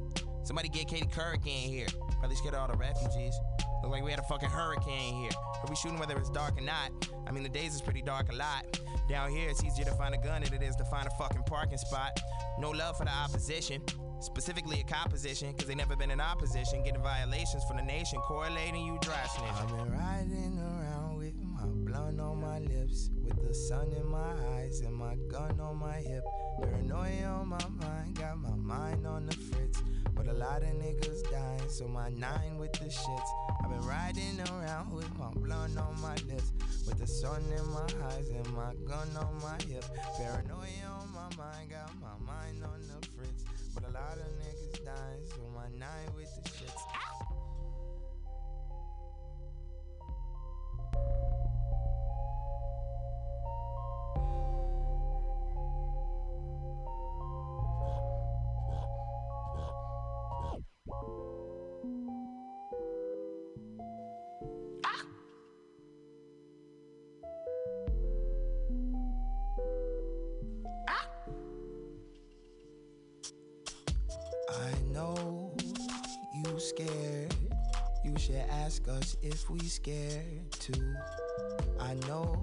Somebody get Katie Couric in here. Probably scared all the refugees. Look like we had a fucking hurricane here. Are we shooting whether it's dark or not? I mean, the days is pretty dark a lot. Down here, it's easier to find a gun than it is to find a fucking parking spot. No love for the opposition. Specifically a composition, cause they never been in opposition, getting violations from the nation, correlating you dry snitching. I've been riding around blunt on my lips, with the sun in my eyes and my gun on my hip. Paranoia on my mind, got my mind on the fritz. But a lot of niggas dying, so my nine with the shits. I've been riding around with my blunt on my lips, with the sun in my eyes and my gun on my hip. Paranoia on my mind, got my mind on the fritz. But a lot of niggas dying, so my nine with the shits. If we scared too. I know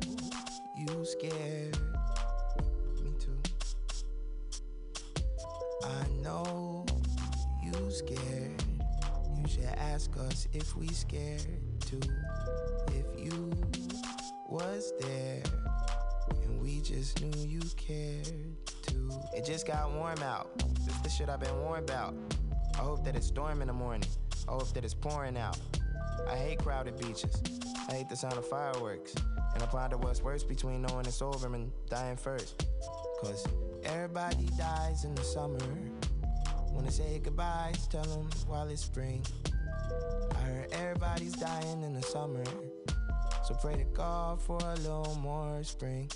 you scared. Me too. I know you scared. You should ask us if we scared too. If you was there and we just knew you cared too. It just got warm out. This the shit I've been warned about. I hope that it's storm in the morning. I hope that it's pouring out. I hate crowded beaches. I hate the sound of fireworks. And I ponder what's worse between knowing it's over and dying first. Cause everybody dies in the summer. Wanna say goodbyes, tell them while it's spring. I heard everybody's dying in the summer. So pray to God for a little more spring.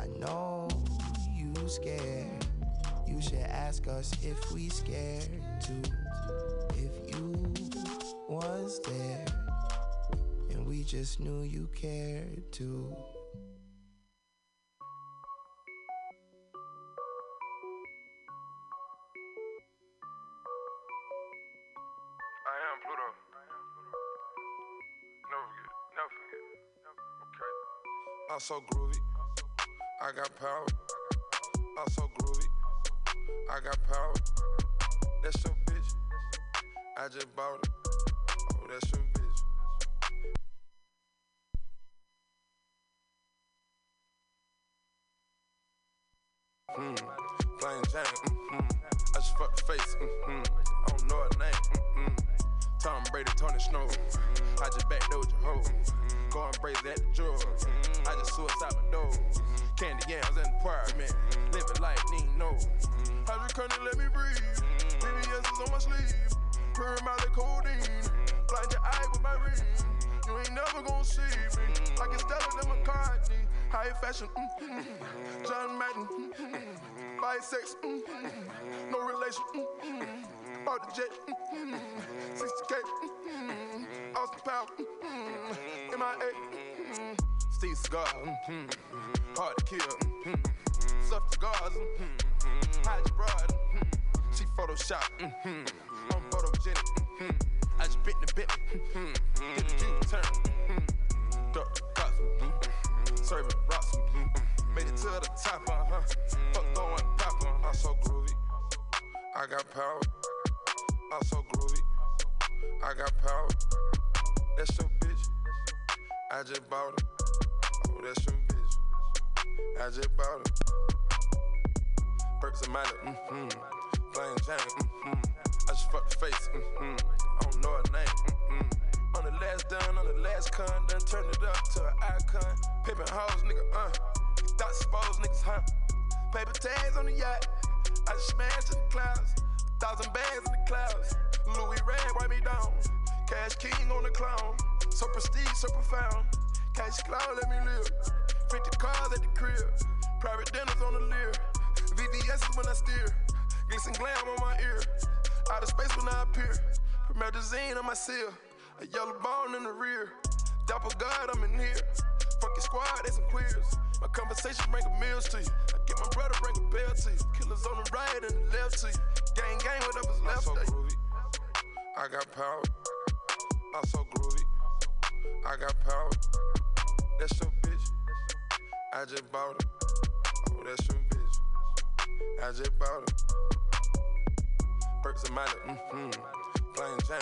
I know you scared. You should ask us if we scared too. If you was there we just knew you cared too. I'm so groovy. I got power. I'm so groovy. I got power. That's your bitch. I just bought it. Oh, that's your bitch. Hmm. Plain Jane. Mm-hmm. I just fucked the face. Mm-hmm. I don't know her name. Mm-hmm. Tom Brady, Tony Snow. Mm-hmm. I just backdoored your hoe. Going crazy at the jaw. I just suicide my door. Mm-hmm. Candy yams in the apartment. Mm-hmm. Living life, need no. Hydroponic, let me breathe. VVS is on my sleeve. Purr Molly codeine. Blind your eye with my ring. You ain't never gonna see me. Like it's Stella than McCartney. High fashion. mm-hmm. John Madden. mm-hmm. Bisex. mm-hmm. No relation. mm-hmm. Bought the jet. mm-hmm. 60K. mm-hmm. Austin Power. mm-hmm. MIA. mm-hmm. Steve Seagal. mm-hmm. Hard to kill. mm-hmm. Soft cigars. mm-hmm. Hide your broad. mm-hmm. She Photoshop. mm-hmm. I'm photogenic. mm-hmm. I just bit the bit. Did the U-turn. Duck mm-hmm. Serving rocks. Made it to the top. Uh-huh. Fuck going pop. Uh-huh. I'm so groovy. I got power. I'm so groovy. I got power. That's your bitch. I just bought it. Oh, that's your bitch. I just bought it. Perks and Miley, mm-hmm. Plain Jane, mm-hmm. I just fucked the face, mm-hmm. I don't know her name, mm-hmm. On the last done, on the last con, done turned it up to an icon. Pimpin' hoes, nigga, uh. You thought supposed niggas, huh? Paper tags on the yacht. I just smashed in the clouds. Thousand bags in the clouds. Louis Red, wipe me down. Cash King on the clown. So prestige, so profound. Cash cloud, let me live. 50 cars at the crib. Private dinners on the Lear. VVS is when I steer. Glitz and glam on my ear. Out of space when I appear. Promethazine on my seal. A yellow bone in the rear. Dapper God, I'm in here. Fuck your squad, they some queers. My conversation bring a meals to you. I get my brother bring a bell to you. Killers on the right and the left to you. Gang, gang, whatever's left. So groovy. I got power. I'm so groovy. I got power. That's your bitch. I just bought her. Oh, that's your bitch. I just bought her. Perks and Miley, mm-hmm. Plain Jane,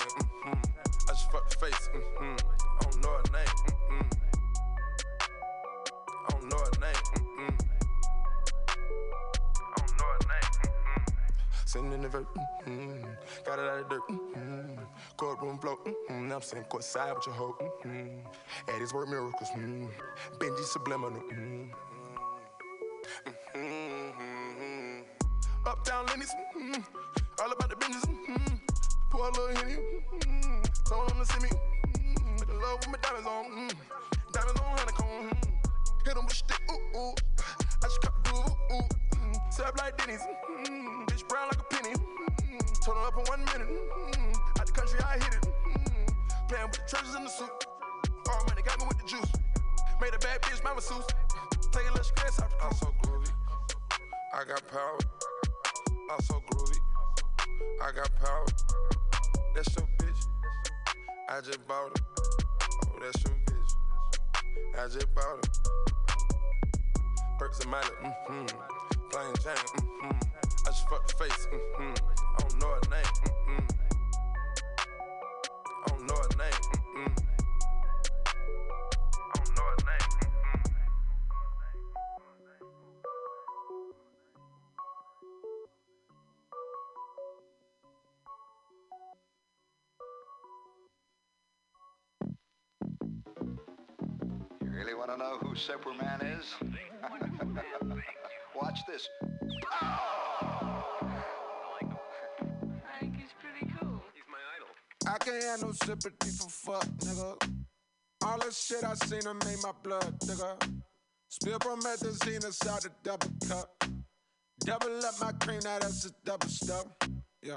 mm-hmm. I just fucked face, mm-hmm. I don't know her name, mm-hmm. I don't know her name, mm-hmm. I don't know her name, mm-hmm. Sitting in the vert, mm-hmm. Got it out of dirt, mm-hmm. Courtroom flow, mm-hmm. Now I'm sitting court side with your hoe, mm-hmm. At work miracles, mm-hmm. Benji subliminal, mm-hmm. Mm-hmm. Uptown Lenny's, mm-hmm. All about the business, mm-hmm. Pour a little Henny, mm-hmm. Told him to see me, mm-hmm. Make love with my diamonds on, mm-hmm. Diamonds on honeycomb, mm-hmm. Hit him with a stick, ooh, ooh. I just cut the ooh, ooh. Mm-hmm. Serve like Denny's, mm-hmm. Bitch brown like a penny, mm-hmm. Turn up in one minute, mm-hmm. Out the country, I hit it, mm-hmm. Playing with the treasures in the suit. All money got me with the juice. Made a bad bitch my masseuse. Take a little stress off the I'm so groovy. I got power. I'm so groovy. I got power. That's your bitch. I just bought her. Oh, that's your bitch. I just bought her. Perks and Miley, mm-hmm. Plain Jane, mm-hmm. I just fucked the face, mm-hmm. I don't know her name, mm-hmm. I don't know her name, want to know who Superman is? Watch this. I can't have no sympathy for fuck, nigga. All the shit I seen her made my blood, nigga. Spill promethazine inside the double cup. Double up my cream, now that's a double stuff. Yeah.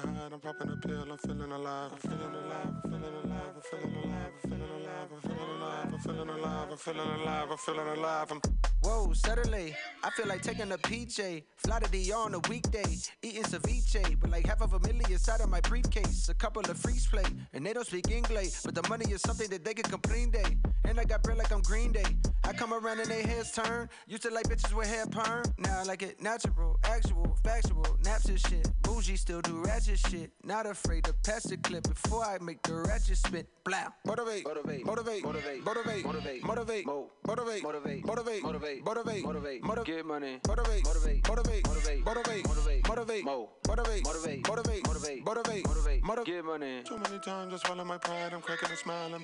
hide. I'm popping a pill. I'm feeling alive. I'm feeling alive. I'm feeling alive. I'm feeling alive. I'm feeling alive. I'm feeling alive. I'm feeling alive. I'm feeling alive. I'm feeling alive. I'm Whoa, Saturday, I feel like taking a PJ. Fly to DR on a weekday, eating ceviche. But like half of a million inside of my briefcase. A couple of freeze play, and they don't speak English. But the money is something that they can complain day. And I got bread like I'm Green Day. I come around and they heads turn. Used to like bitches with hair perm. Now I like it natural, actual, factual. Naps and shit. Bougie still do ratchet shit. Not afraid to pass the clip before I make the ratchet spit. Blah. Motivate, motivate, motivate, motivate, motivate, motivate, motivate, motivate, motivate, motivate, motivate, motivate, motivate, motivate, get money, motivate, motivate, motivate, motivate, motivate, motivate, motivate, mo, motivate, motivate, motivate, motivate, motivate, motivate, motivate, get money. Too many times I swallow my pride. I'm cracking a smile. I'm